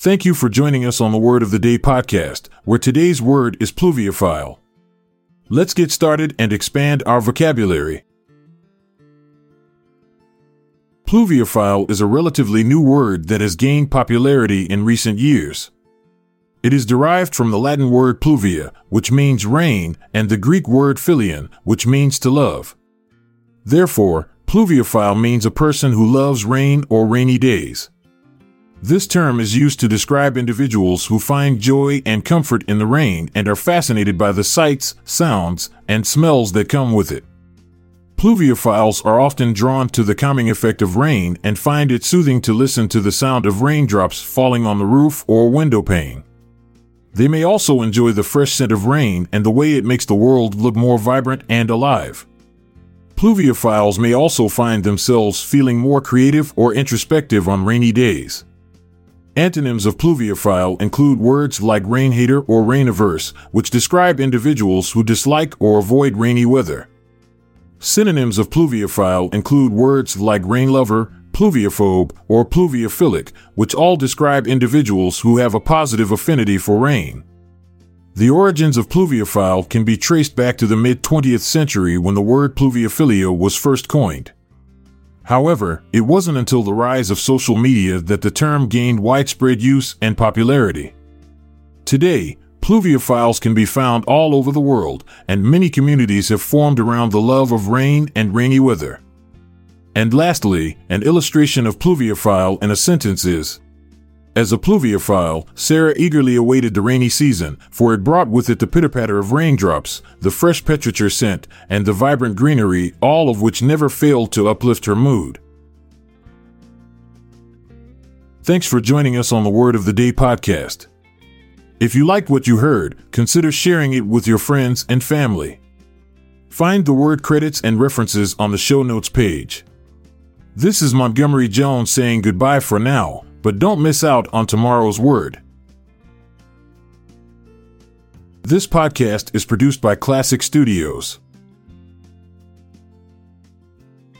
Thank you for joining us on the Word of the Day podcast, where today's word is pluviophile. Let's get started and expand our vocabulary. Pluviophile is a relatively new word that has gained popularity in recent years. It is derived from the Latin word pluvia, which means rain, and the Greek word philion, which means to love. Therefore, pluviophile means a person who loves rain or rainy days. This term is used to describe individuals who find joy and comfort in the rain and are fascinated by the sights, sounds, and smells that come with it. Pluviophiles are often drawn to the calming effect of rain and find it soothing to listen to the sound of raindrops falling on the roof or window pane. They may also enjoy the fresh scent of rain and the way it makes the world look more vibrant and alive. Pluviophiles may also find themselves feeling more creative or introspective on rainy days. Antonyms of pluviophile include words like rain hater or rain averse, which describe individuals who dislike or avoid rainy weather. Synonyms of pluviophile include words like rain lover, pluviophobe, or pluviophilic, which all describe individuals who have a positive affinity for rain. The origins of pluviophile can be traced back to the mid 20th century when the word pluviophilia was first coined. However, it wasn't until the rise of social media that the term gained widespread use and popularity. Today, pluviophiles can be found all over the world, and many communities have formed around the love of rain and rainy weather. And lastly, an illustration of pluviophile in a sentence is as a pluviophile, Sarah eagerly awaited the rainy season, for it brought with it the pitter patter of raindrops, the fresh petrichor scent, and the vibrant greenery, all of which never failed to uplift her mood. Thanks for joining us on the Word of the Day podcast. If you liked what you heard, consider sharing it with your friends and family. Find the word credits and references on the show notes page. This is Montgomery Jones saying goodbye for now but don't miss out on tomorrow's word. This podcast is produced by Klassic Studios.